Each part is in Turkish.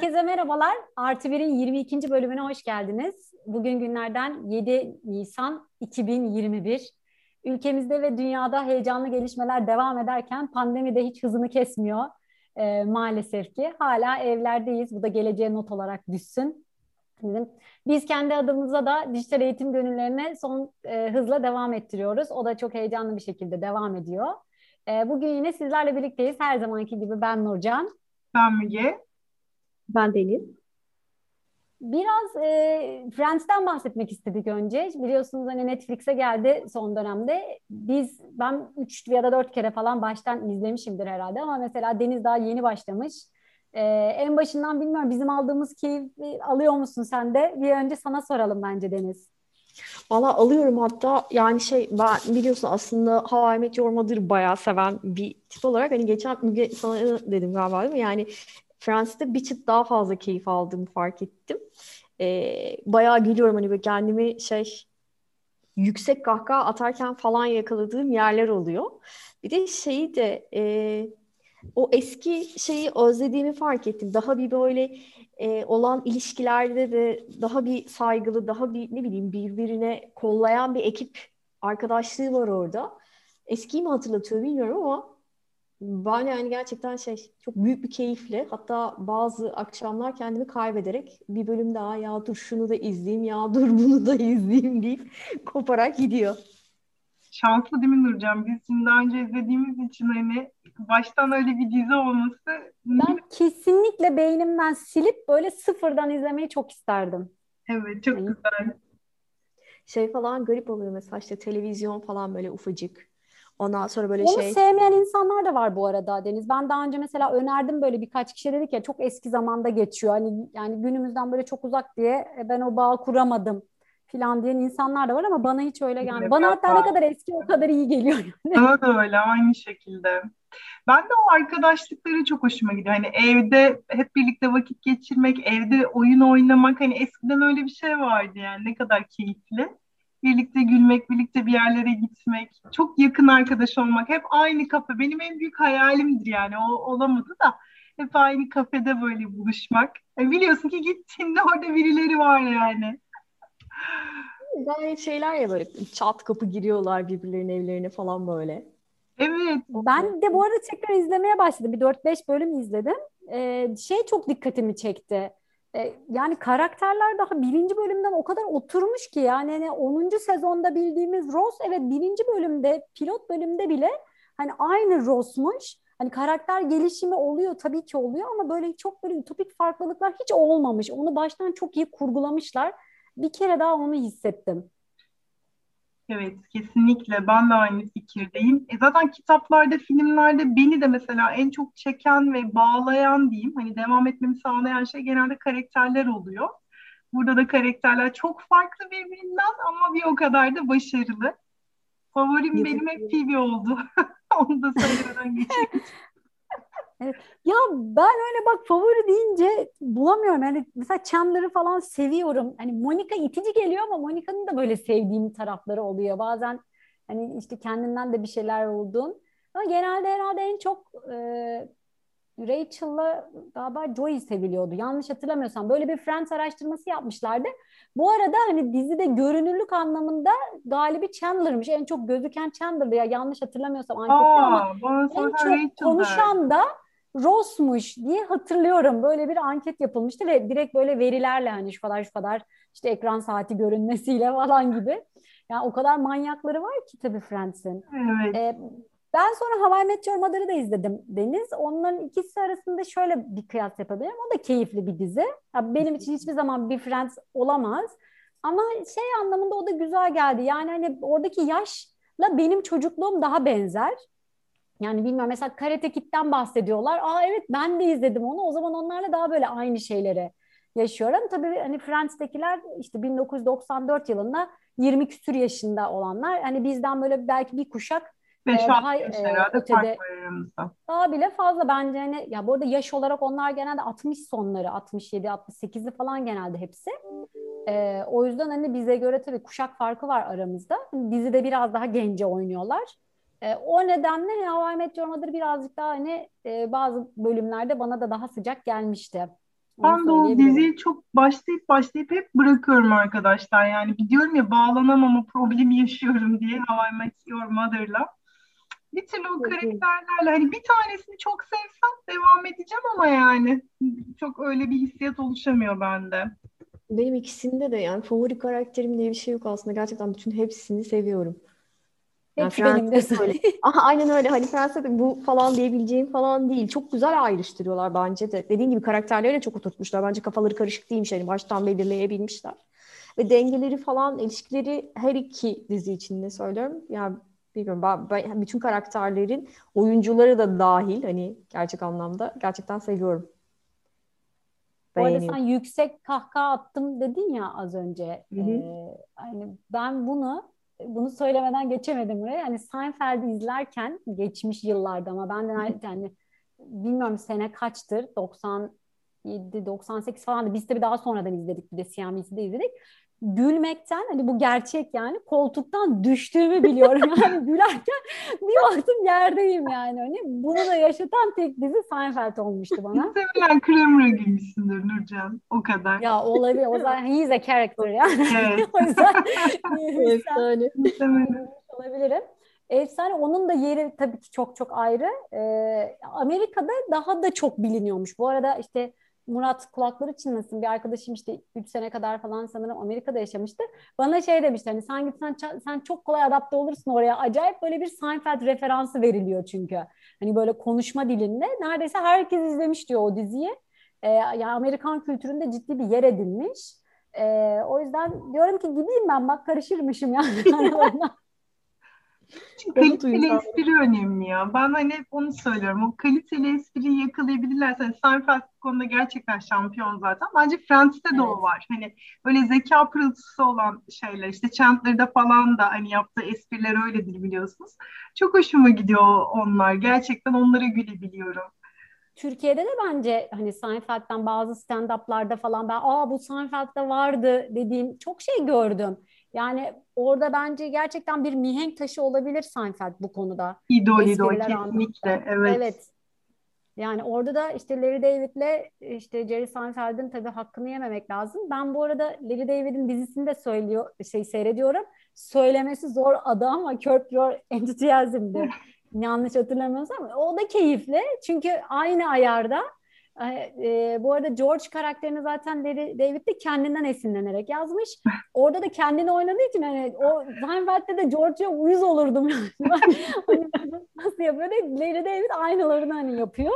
Herkese merhabalar. Artı 1'in 22. bölümüne hoş geldiniz. Bugün günlerden 7 Nisan 2021. Ülkemizde ve dünyada heyecanlı gelişmeler devam ederken pandemi de hiç hızını kesmiyor e, maalesef ki. Hala evlerdeyiz. Bu da geleceğe not olarak düşsün. Biz kendi adımıza da dijital eğitim gönüllerine son e, hızla devam ettiriyoruz. O da çok heyecanlı bir şekilde devam ediyor. E, bugün yine sizlerle birlikteyiz. Her zamanki gibi ben Nurcan. Ben Müge. Ben Deniz. Biraz e, Friends'ten bahsetmek istedik önce. Biliyorsunuz hani Netflix'e geldi son dönemde. Biz ben 3 ya da 4 kere falan baştan izlemişimdir herhalde ama mesela Deniz daha yeni başlamış. E, en başından bilmiyorum bizim aldığımız keyfi alıyor musun sen de? Bir önce sana soralım bence Deniz. Valla alıyorum hatta yani şey ben biliyorsun aslında How I Met Your Mother'ı bayağı seven bir tip olarak hani geçen Müge sana dedim galiba değil mi? Yani Fransa'da bir çıt daha fazla keyif aldığımı fark ettim. Ee, bayağı gülüyorum hani böyle kendimi şey yüksek kahkaha atarken falan yakaladığım yerler oluyor. Bir de şeyi de e, o eski şeyi özlediğimi fark ettim. Daha bir böyle e, olan ilişkilerde de daha bir saygılı, daha bir ne bileyim birbirine kollayan bir ekip arkadaşlığı var orada. Eskiyi mi hatırlatıyor bilmiyorum ama ben yani gerçekten şey çok büyük bir keyifle hatta bazı akşamlar kendimi kaybederek bir bölüm daha ya dur şunu da izleyeyim ya dur bunu da izleyeyim deyip koparak gidiyor. Şanslı değil mi Nurcan? Biz şimdi daha önce izlediğimiz için hani baştan öyle bir dizi olması. Ben kesinlikle beynimden silip böyle sıfırdan izlemeyi çok isterdim. Evet çok yani, güzel. Şey falan garip oluyor mesela işte televizyon falan böyle ufacık Ondan sonra böyle Onu şey... sevmeyen insanlar da var bu arada Deniz. Ben daha önce mesela önerdim böyle birkaç kişi dedik ya çok eski zamanda geçiyor. Hani yani günümüzden böyle çok uzak diye e, ben o bağı kuramadım falan diyen insanlar da var ama bana hiç öyle gelmiyor. Evet, bana hatta ne kadar eski o kadar iyi geliyor. Yani. Da öyle aynı şekilde. Ben de o arkadaşlıkları çok hoşuma gidiyor. Hani evde hep birlikte vakit geçirmek, evde oyun oynamak hani eskiden öyle bir şey vardı yani ne kadar keyifli birlikte gülmek, birlikte bir yerlere gitmek, çok yakın arkadaş olmak, hep aynı kafe. Benim en büyük hayalimdir yani o olamadı da hep aynı kafede böyle buluşmak. Yani biliyorsun ki gittiğinde orada birileri var yani. Gayet şeyler ya böyle çat kapı giriyorlar birbirlerinin evlerine falan böyle. Evet. Ben de bu arada tekrar izlemeye başladım. Bir 4-5 bölüm izledim. Ee, şey çok dikkatimi çekti. E, yani karakterler daha birinci bölümden o kadar oturmuş ki yani hani 10. sezonda bildiğimiz Ross evet birinci bölümde pilot bölümde bile hani aynı Ross'muş. Hani karakter gelişimi oluyor tabii ki oluyor ama böyle çok böyle ütopik farklılıklar hiç olmamış. Onu baştan çok iyi kurgulamışlar. Bir kere daha onu hissettim. Evet, kesinlikle. Ben de aynı fikirdeyim. E zaten kitaplarda, filmlerde beni de mesela en çok çeken ve bağlayan diyeyim, hani devam etmemi sağlayan şey genelde karakterler oluyor. Burada da karakterler çok farklı birbirinden ama bir o kadar da başarılı. Favorim benim hep Phoebe oldu. Onu da söylemeden geçeyim. Evet. Ya ben öyle bak favori deyince bulamıyorum. Yani mesela Chandler'ı falan seviyorum. Hani Monica itici geliyor ama Monica'nın da böyle sevdiğim tarafları oluyor. Bazen hani işte kendinden de bir şeyler olduğun. Ama genelde herhalde en çok e, Rachel'la galiba Joey seviliyordu. Yanlış hatırlamıyorsam. Böyle bir Friends araştırması yapmışlardı. Bu arada hani dizide görünürlük anlamında galibi Chandler'mış. En çok gözüken Chandler'dı ya yanlış hatırlamıyorsam ankette ama en çok konuşan da Ross'muş diye hatırlıyorum. Böyle bir anket yapılmıştı ve direkt böyle verilerle hani şu kadar şu kadar işte ekran saati görünmesiyle falan gibi. Yani o kadar manyakları var ki tabii Friends'in. Evet. Ee, ben sonra Hawaii Met Your Mother'ı da izledim Deniz. Onların ikisi arasında şöyle bir kıyas yapabilirim. O da keyifli bir dizi. Yani benim için hiçbir zaman bir Friends olamaz. Ama şey anlamında o da güzel geldi. Yani hani oradaki yaşla benim çocukluğum daha benzer. Yani bilmiyorum mesela Karate Kid'den bahsediyorlar. Aa evet ben de izledim onu. O zaman onlarla daha böyle aynı şeyleri yaşıyorum. Tabii hani Friends'tekiler işte 1994 yılında 20 küsür yaşında olanlar. Hani bizden böyle belki bir kuşak 5 e, daha e, ötede daha bile fazla bence hani ya bu arada yaş olarak onlar genelde 60 sonları 67 68'i falan genelde hepsi. E, o yüzden hani bize göre tabii kuşak farkı var aramızda. Hani dizide biraz daha gence oynuyorlar. E, o nedenle How I Met Your Mother birazcık daha hani e, bazı bölümlerde bana da daha sıcak gelmişti. Ben de o diziyi çok başlayıp başlayıp hep bırakıyorum arkadaşlar. Yani biliyorum ya bağlanamama problemi yaşıyorum diye How I Met Your Mother'la. Bir türlü o karakterlerle hani bir tanesini çok sevsem devam edeceğim ama yani çok öyle bir hissiyat oluşamıyor bende. Benim ikisinde de yani favori karakterim diye bir şey yok aslında. Gerçekten bütün hepsini seviyorum. Yani Hepsi benim de öyle. Aha, aynen öyle. Hani Fransa'da bu falan diyebileceğim falan değil. Çok güzel ayrıştırıyorlar bence de. Dediğin gibi karakterleri de çok oturtmuşlar. Bence kafaları karışık değilmiş. Hani baştan belirleyebilmişler. Ve dengeleri falan, ilişkileri her iki dizi içinde söylüyorum. Yani bilmiyorum ben, ben bütün karakterlerin oyuncuları da dahil hani gerçek anlamda gerçekten seviyorum. Bu arada sen yüksek kahkaha attım dedin ya az önce. Hı hı. Ee, hani ben bunu bunu söylemeden geçemedim buraya. Yani Seinfeld'i izlerken geçmiş yıllarda ama ben de yani bilmiyorum sene kaçtır? 97 98 falan biz tabii daha sonradan izledik. Bir de CNBC'de izledik gülmekten hani bu gerçek yani koltuktan düştüğümü biliyorum yani gülerken bir baktım yerdeyim yani hani bunu da yaşatan tek dizi Seinfeld olmuştu bana. Muhtemelen Kramer'a gülmüşsündür Nurcan o kadar. Ya olabilir o zaman he is a character yani. Evet. o yüzden efsane. olabilirim. Efsane onun da yeri tabii ki çok çok ayrı. Ee, Amerika'da daha da çok biliniyormuş. Bu arada işte Murat kulakları çınlasın bir arkadaşım işte 3 sene kadar falan sanırım Amerika'da yaşamıştı. Bana şey demişti hani sen gitsen sen çok kolay adapte olursun oraya. Acayip böyle bir Seinfeld referansı veriliyor çünkü. Hani böyle konuşma dilinde neredeyse herkes izlemiş diyor o diziyi. Ee, yani Amerikan kültüründe ciddi bir yer edinmiş. Ee, o yüzden diyorum ki gideyim ben bak karışırmışım yani. Çünkü kaliteli espri önemli ya. Ben hani hep onu söylüyorum. O kaliteli espriyi yakalayabilirlerse hani bu konuda gerçekten şampiyon zaten. Bence Friends'te evet. de o var. Hani böyle zeka pırıltısı olan şeyler. işte Chandler'da falan da hani yaptığı espriler öyledir biliyorsunuz. Çok hoşuma gidiyor onlar. Gerçekten onlara gülebiliyorum. Türkiye'de de bence hani Seinfeld'den bazı stand-up'larda falan ben aa bu Seinfeld'de vardı dediğim çok şey gördüm. Yani orada bence gerçekten bir mihenk taşı olabilir Seinfeld bu konuda. İdol idol kesinlikle evet. Evet. Yani orada da işte Larry David'le işte Jerry Seinfeld'in tabii hakkını yememek lazım. Ben bu arada Larry David'in dizisini de söylüyor, şey seyrediyorum. Söylemesi zor adı ama Curb Your Enthusiasm'di. Yanlış hatırlamıyorsam. O da keyifli. Çünkü aynı ayarda e, bu arada George karakterini zaten David de kendinden esinlenerek yazmış. Orada da kendini oynadığı için hani o Seinfeld'de de George'a uyuz olurdum. hani, nasıl yapıyor? Larry David aynılarını hani yapıyor.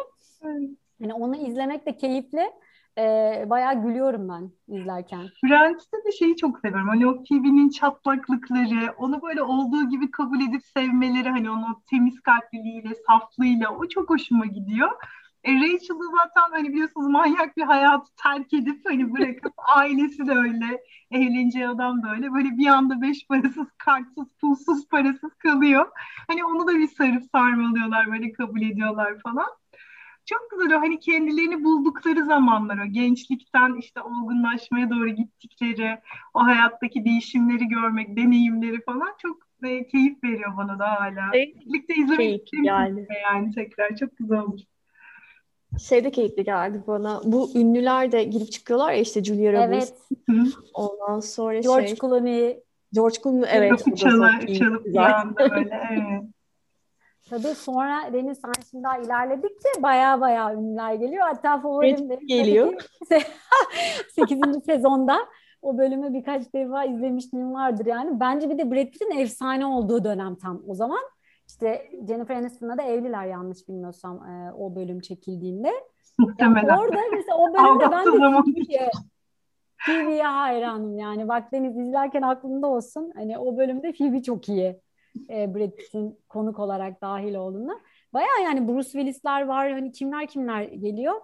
Hani onu izlemek de keyifli. Ee, bayağı gülüyorum ben izlerken. Friends'te de şeyi çok seviyorum. Hani o Phoebe'nin çatlaklıkları, onu böyle olduğu gibi kabul edip sevmeleri, hani onu temiz kalpliliğiyle, saflığıyla o çok hoşuma gidiyor. E, Rachel zaten hani biliyorsunuz manyak bir hayatı terk edip hani bırakıp ailesi de öyle evleneceği adam da öyle böyle bir anda beş parasız kartsız pulsuz parasız kalıyor. Hani onu da bir sarıp sarmalıyorlar böyle kabul ediyorlar falan. Çok güzel o hani kendilerini buldukları zamanlar o gençlikten işte olgunlaşmaya doğru gittikleri o hayattaki değişimleri görmek, deneyimleri falan çok e, keyif veriyor bana da hala. Birlikte izlemek yani. yani tekrar çok güzel olur şey de keyifli geldi bana. Bu ünlüler de girip çıkıyorlar ya işte Julia Roberts. Evet. Ondan sonra George şey. Clooney. George Clooney evet. Kapı çalıp anda böyle evet. Tabii sonra Deniz sen şimdi daha ilerledikçe baya baya ünlüler geliyor. Hatta favorim evet, geliyor. 8. sezonda o bölümü birkaç defa izlemişliğim vardır yani. Bence bir de Brad Pitt'in efsane olduğu dönem tam o zaman. İşte Jennifer Aniston'la da evliler yanlış bilmiyorsam e, o bölüm çekildiğinde. Muhtemelen. Yani orada mesela o bölümde ben de TV'ye, TV'ye hayranım yani. Bak Deniz izlerken aklında olsun. Hani o bölümde Phoebe çok iyi. E, Brad Pitt'in konuk olarak dahil olduğunda. Baya yani Bruce Willis'ler var. Hani kimler kimler geliyor.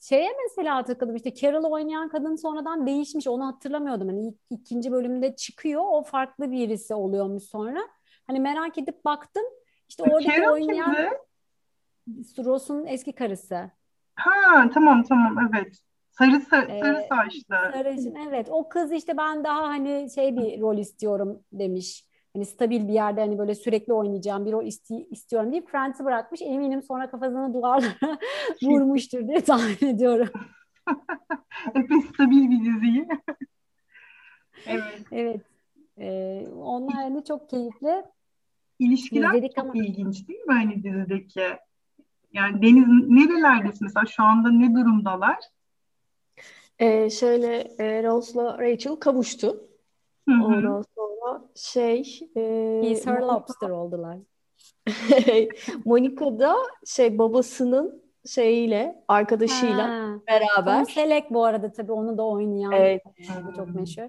Şeye mesela takıldım işte Carol oynayan kadın sonradan değişmiş onu hatırlamıyordum. Hani ilk, ikinci bölümde çıkıyor o farklı birisi oluyormuş sonra. Hani merak edip baktım. İşte Karen oynayan kimdi? Ross'un eski karısı. Ha tamam tamam evet. Sarı sarı, ee, sarı saçlı. Sarışın evet. O kız işte ben daha hani şey bir rol istiyorum demiş. hani stabil bir yerde hani böyle sürekli oynayacağım bir rol isti- istiyorum deyip Friends'i bırakmış. Eminim sonra kafasını duvarlara vurmuştur diye tahmin ediyorum. Epey stabil bir diziyi. evet. Evet. Ee, onlar hani çok keyifli. İlişkiler İzledik çok ama- ilginç değil mi hani dizideki? Yani Deniz nerelerdesin mesela şu anda ne durumdalar? Ee, şöyle e, Rose'la Rachel kavuştu. Ondan sonra şey e, He's her lobster oldular. Monica da şey babasının şeyiyle arkadaşıyla Ha. beraber. Tom Selleck bu arada tabii onu da oynayan. Evet. Çok meşhur.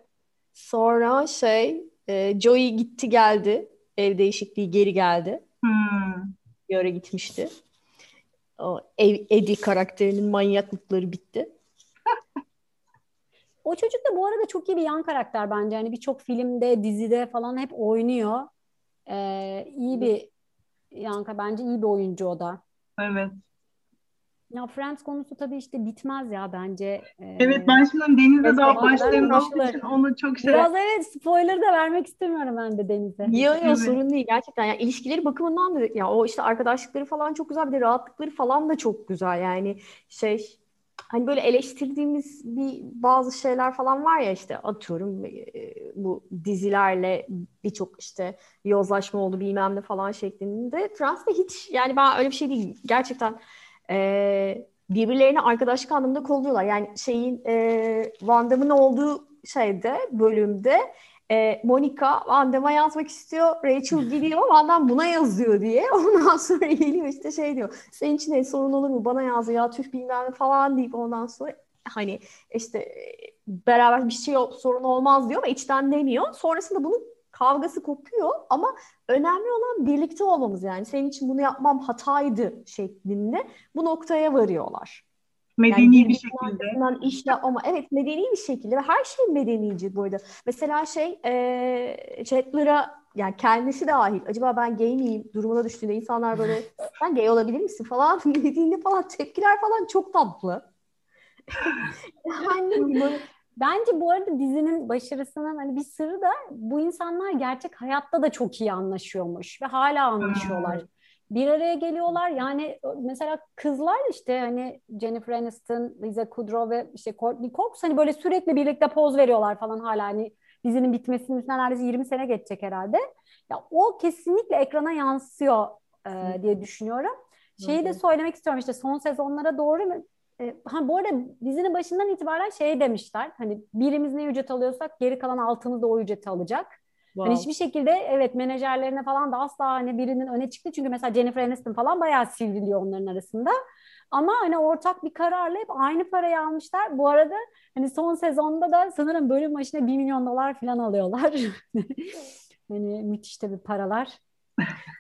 Sonra şey e, Joey gitti geldi. Ev değişikliği geri geldi. Hmm. Bir ara gitmişti. O ev, Eddie karakterinin manyaklıkları bitti. O çocuk da bu arada çok iyi bir yan karakter bence. Yani birçok filmde, dizide falan hep oynuyor. Ee, iyi bir yan bence iyi bir oyuncu o da. Evet. Ya Friends konusu tabii işte bitmez ya bence. Evet ben şimdi Deniz'le Evet, daha evet. için onu çok şey Biraz evet spoiler da vermek istemiyorum ben de Deniz'e. Yo yo Evet. sorun değil gerçekten. Yani ilişkileri bakımından da ya o işte arkadaşlıkları falan çok güzel bir de rahatlıkları falan da çok güzel. Yani şey hani böyle eleştirdiğimiz bir bazı şeyler falan var ya işte atıyorum bu dizilerle birçok işte yozlaşma oldu bilmem ne falan şeklinde. Fransa'da hiç yani ben öyle bir şey değil. Gerçekten e, birbirlerini arkadaşlık anlamında kolluyorlar. Yani şeyin e, Van Damme'ın olduğu şeyde bölümde e, Monica Van Damme'a yazmak istiyor. Rachel gidiyor Van Damme buna yazıyor diye. Ondan sonra geliyor işte şey diyor. Senin için de sorun olur mu? Bana yaz ya tüh bilmem ne falan deyip ondan sonra hani işte beraber bir şey sorun olmaz diyor ama içten demiyor. Sonrasında bunun kavgası kopuyor ama önemli olan birlikte olmamız yani. Senin için bunu yapmam hataydı şeklinde bu noktaya varıyorlar. medeni Yani bir şekilde. iş yapmama. Evet medeni bir şekilde ve her şey medenici bu arada. Mesela şey e, Chandler'a yani kendisi dahil acaba ben gay miyim durumuna düştüğünde insanlar böyle sen gay olabilir misin falan dediğinde falan tepkiler falan çok tatlı. yani böyle Bence bu arada dizinin başarısının hani bir sırrı da bu insanlar gerçek hayatta da çok iyi anlaşıyormuş ve hala anlaşıyorlar. Bir araya geliyorlar yani mesela kızlar işte hani Jennifer Aniston, Lisa Kudrow ve işte Courtney Cox hani böyle sürekli birlikte poz veriyorlar falan hala hani dizinin bitmesinin üstüne neredeyse 20 sene geçecek herhalde. Ya o kesinlikle ekrana yansıyor e, diye düşünüyorum. Şeyi de söylemek istiyorum işte son sezonlara doğru mu? E, ha bu arada dizinin başından itibaren şey demişler. Hani birimiz ne ücret alıyorsak geri kalan altımız da o ücreti alacak. Hani hiçbir şekilde evet menajerlerine falan da asla hani birinin öne çıktı. Çünkü mesela Jennifer Aniston falan bayağı sivriliyor onların arasında. Ama hani ortak bir kararla hep aynı parayı almışlar. Bu arada hani son sezonda da sanırım bölüm başına 1 milyon dolar falan alıyorlar. hani müthiş tabii paralar.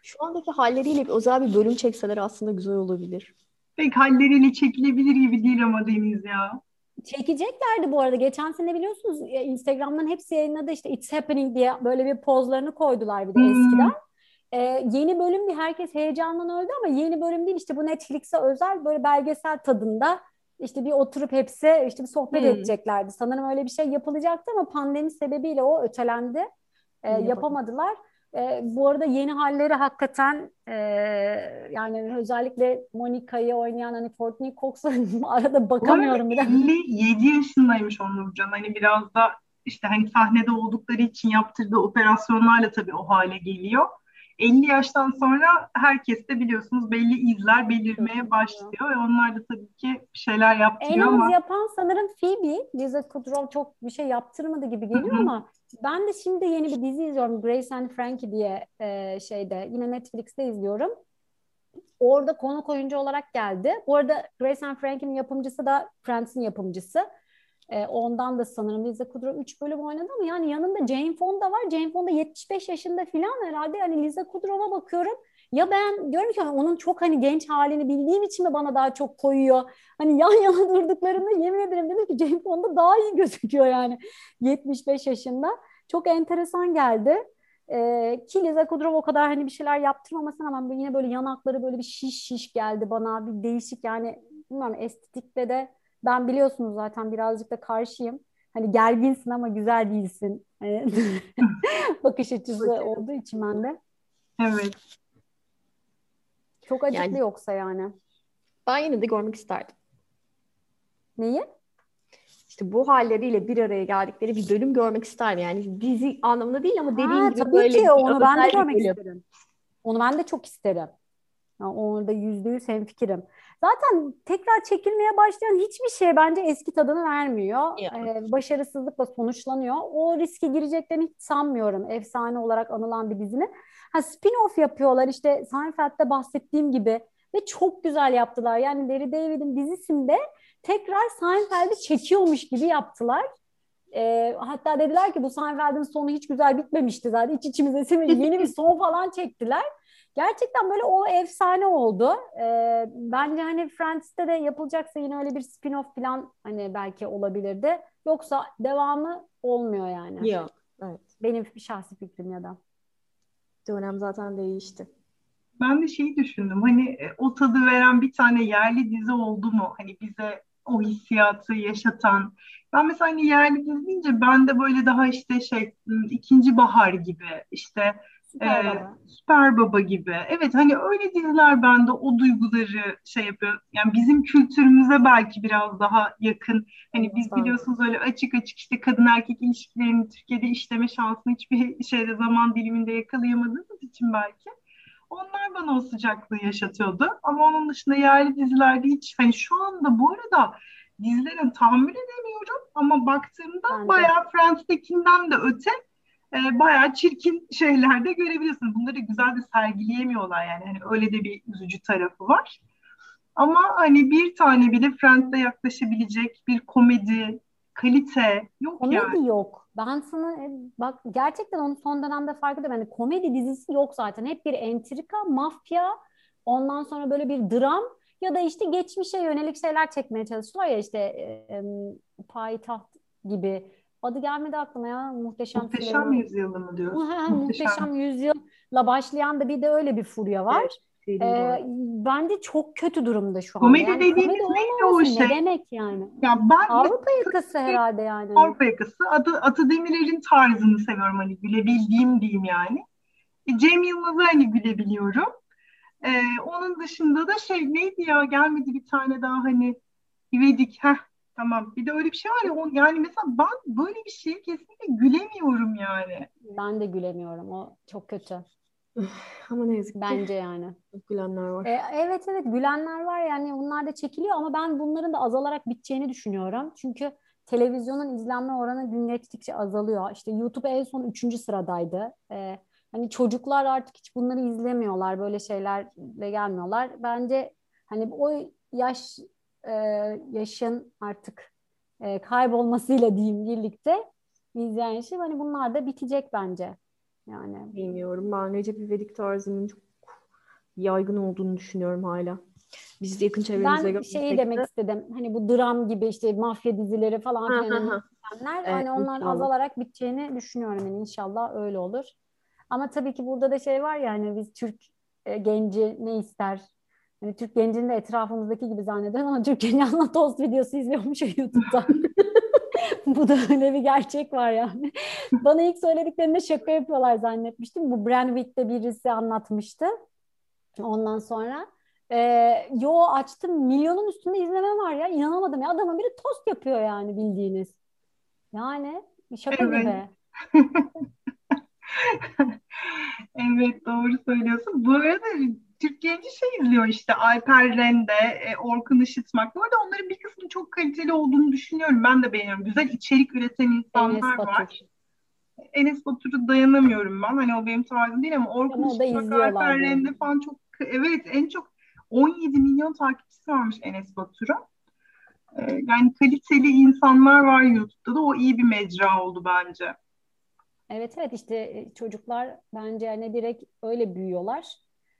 şu andaki halleriyle bir özel bir bölüm çekseler aslında güzel olabilir. Pek halleriyle çekilebilir gibi değil ama Deniz ya. Çekeceklerdi bu arada. Geçen sene biliyorsunuz Instagram'dan hepsi yayınladı işte It's Happening diye böyle bir pozlarını koydular bir de Hmm. eskiden. Ee, yeni bölüm diye herkes heyecandan öldü ama yeni bölüm değil işte bu Netflix'e özel böyle belgesel tadında işte bir oturup hepsi işte bir sohbet Hmm. edeceklerdi. Sanırım öyle bir şey yapılacaktı ama pandemi sebebiyle o ötelendi. Ee, Yapamadı. yapamadılar. Ee, bu arada yeni halleri hakikaten e, yani özellikle Monica'yı oynayan hani Courtney Cox'a arada bakamıyorum bile. 57 yaşındaymış Onurcan. Hani biraz da işte hani sahnede oldukları için yaptırdığı operasyonlarla tabii o hale geliyor. 50 yaştan sonra herkes de biliyorsunuz belli izler belirmeye başlıyor ve onlar da tabii ki bir şeyler En yaptırıyor az ama yapan sanırım Phoebe. Lisa Kudrow çok bir şey yaptırmadı gibi geliyor ama ben de şimdi yeni bir dizi izliyorum. Grace and Frankie diye e, şeyde yine Netflix'te izliyorum. Orada konuk oyuncu olarak geldi. Bu arada Grace and Frankie'nin yapımcısı da Friends'in yapımcısı. E, ondan da sanırım Lisa Kudrow 3 bölüm oynadı ama yani yanında Jane Fonda var. Jane Fonda 75 yaşında falan herhalde. Yani Lisa Kudrow'a bakıyorum. Ya ben diyorum ki onun çok hani genç halini bildiğim için mi bana daha çok koyuyor? Hani yan yana durduklarında yemin ederim dedim ki Jane Fonda daha iyi gözüküyor yani 75 yaşında. Çok enteresan geldi. Ee, ki Lisa Kudrow o kadar hani bir şeyler yaptırmamasına rağmen yine böyle yanakları böyle bir şiş şiş geldi bana. Bir değişik yani bilmiyorum estetikte de ben biliyorsunuz zaten birazcık da karşıyım. Hani gerginsin ama güzel değilsin. Hani bakış açısı olduğu için ben de. Evet. Çok acıklı yani, yoksa yani. Ben yine de görmek isterdim. Neyi? İşte bu halleriyle bir araya geldikleri bir bölüm görmek isterdim. Yani dizi anlamında değil ama dediğin ha, gibi tabii böyle ki onu ben de görmek bölüm. isterim. Onu ben de çok isterim. Yani orada yüzde yüz hemfikirim. Zaten tekrar çekilmeye başlayan hiçbir şey bence eski tadını vermiyor. Ee, başarısızlıkla sonuçlanıyor. O riske gireceklerini hiç sanmıyorum. Efsane olarak anılan bir dizinin. Ha, spin-off yapıyorlar işte Seinfeld'de bahsettiğim gibi ve çok güzel yaptılar. Yani Larry David'in dizisinde tekrar Seinfeld'i çekiyormuş gibi yaptılar. E, hatta dediler ki bu Seinfeld'in sonu hiç güzel bitmemişti zaten. İç içimize sinmedi. Yeni bir son falan çektiler. Gerçekten böyle o efsane oldu. E, bence hani Friends'te de yapılacaksa yine öyle bir spin-off falan hani belki olabilirdi. Yoksa devamı olmuyor yani. Yok. Evet. Benim bir şahsi fikrim ya da. Dönem zaten değişti. Ben de şeyi düşündüm. Hani e, o tadı veren bir tane yerli dizi oldu mu? Hani bize o hissiyatı yaşatan. Ben mesela hani yerli dizi deyince ben de böyle daha işte şey ikinci bahar gibi işte Süper, e, Baba. Süper Baba gibi. Evet hani öyle diziler bende o duyguları şey yapıyor. Yani bizim kültürümüze belki biraz daha yakın. Hani biz biliyorsunuz öyle açık açık işte kadın erkek ilişkilerini Türkiye'de işleme şansını hiçbir şeyde zaman diliminde yakalayamadığımız için belki. Onlar bana o sıcaklığı yaşatıyordu. Ama onun dışında yerli dizilerde hiç hani şu anda bu arada dizilerin tahammül edemiyorum ama baktığımda Bence. bayağı Friends'tekinden de öte e, bayağı çirkin şeyler de görebiliyorsunuz. Bunları güzel de sergileyemiyorlar yani. Hani öyle de bir üzücü tarafı var. Ama hani bir tane bile Friends'e yaklaşabilecek bir komedi, kalite yok komedi yani. Komedi yok. Ben sana bak gerçekten onu son dönemde fark ediyorum. Yani komedi dizisi yok zaten. Hep bir entrika, mafya, ondan sonra böyle bir dram ya da işte geçmişe yönelik şeyler çekmeye çalışıyorlar ya işte e, e, Payitaht gibi Adı gelmedi aklıma ya. Muhteşem Muhteşem Yüzyılı mı diyorsun? Muhteşem. Muhteşem Yüzyıl'la başlayan da bir de öyle bir furya var. Evet. Ee, bence çok kötü durumda şu an. Komedi yani, dediğimiz neydi o şey? Ne demek yani? Ya ben Avrupa yakası herhalde yani. Avrupa yakası. Adı, Atı Demirer'in tarzını seviyorum hani gülebildiğim diyeyim yani. E, Cem Yılmaz'ı hani gülebiliyorum. Ee, onun dışında da şey neydi ya gelmedi bir tane daha hani İvedik. Heh, Tamam. Bir de öyle bir şey var ya o, yani mesela ben böyle bir şeye kesinlikle gülemiyorum yani. Ben de gülemiyorum. O çok kötü. ama ne yazık ki. Bence yani. Gülenler var. E, evet evet gülenler var yani bunlar da çekiliyor ama ben bunların da azalarak biteceğini düşünüyorum. Çünkü televizyonun izlenme oranı gün geçtikçe azalıyor. İşte YouTube en son üçüncü sıradaydı. Ee, hani çocuklar artık hiç bunları izlemiyorlar. Böyle şeylerle gelmiyorlar. Bence hani o yaş e, yaşın artık e, kaybolmasıyla diyeyim birlikte izleyen şey hani bunlar da bitecek bence. Yani bilmiyorum. Ben Recep İvedik tarzının çok yaygın olduğunu düşünüyorum hala. Biz de yakın çevremizde Ben şeyi demek de... istedim. Hani bu dram gibi işte mafya dizileri falan filan evet, hani onlar azalarak biteceğini düşünüyorum. Yani inşallah öyle olur. Ama tabii ki burada da şey var ya hani biz Türk e, genci ne ister Hani Türk gencini de etrafımızdaki gibi zanneden ama Türk genci anla tost videosu izliyormuş YouTube'da. Bu da öyle bir gerçek var yani. Bana ilk söylediklerinde şaka yapıyorlar zannetmiştim. Bu Brandwick'te birisi anlatmıştı. Ondan sonra e, yo açtım milyonun üstünde izleme var ya inanamadım ya adamın biri tost yapıyor yani bildiğiniz. Yani şaka evet. gibi. evet doğru söylüyorsun. Bu arada Türk genci şey izliyor işte Alper Rende, e, Orkun Işıtmak. Bu arada onların bir kısmı çok kaliteli olduğunu düşünüyorum. Ben de beğeniyorum. Güzel içerik üreten insanlar Enes var. Enes Batur'u dayanamıyorum ben. Hani o benim tarzım değil ama Orkun ama Işıtmak, Alper Rende falan çok evet en çok 17 milyon takipçisi varmış Enes Batur'a. E, yani kaliteli insanlar var YouTube'da da o iyi bir mecra oldu bence. Evet evet işte e, çocuklar bence hani direkt öyle büyüyorlar.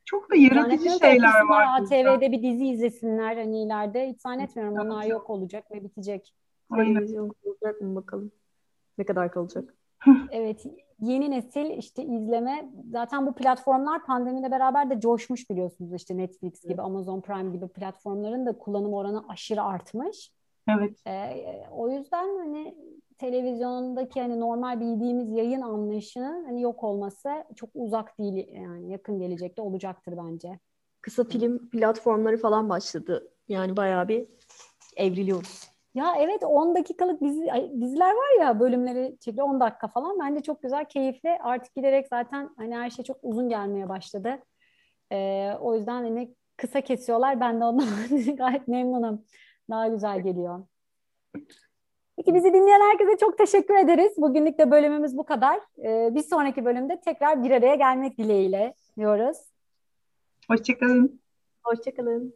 Çok da yaratıcı şeyler var. ATV'de bir dizi izlesinler hani ileride. Hiç zannetmiyorum evet. onlar yok olacak ve bitecek. Televizyon olacak mı bakalım. Ne kadar kalacak? evet yeni nesil işte izleme zaten bu platformlar pandemiyle beraber de coşmuş biliyorsunuz işte Netflix gibi Amazon Prime gibi platformların da kullanım oranı aşırı artmış. Evet. Ee, o yüzden hani televizyondaki hani normal bildiğimiz yayın anlayışının hani yok olması çok uzak değil yani yakın gelecekte olacaktır bence. Kısa film platformları falan başladı. Yani bayağı bir evriliyoruz. Ya evet 10 dakikalık dizi, diziler var ya bölümleri çekiliyor 10 dakika falan. Bence çok güzel, keyifli. Artık giderek zaten hani her şey çok uzun gelmeye başladı. Ee, o yüzden hani kısa kesiyorlar. Ben de ondan gayet memnunum. Daha güzel geliyor. Peki bizi dinleyen herkese çok teşekkür ederiz. Bugünlük de bölümümüz bu kadar. Ee, bir sonraki bölümde tekrar bir araya gelmek dileğiyle diyoruz. Hoşçakalın. Hoşçakalın.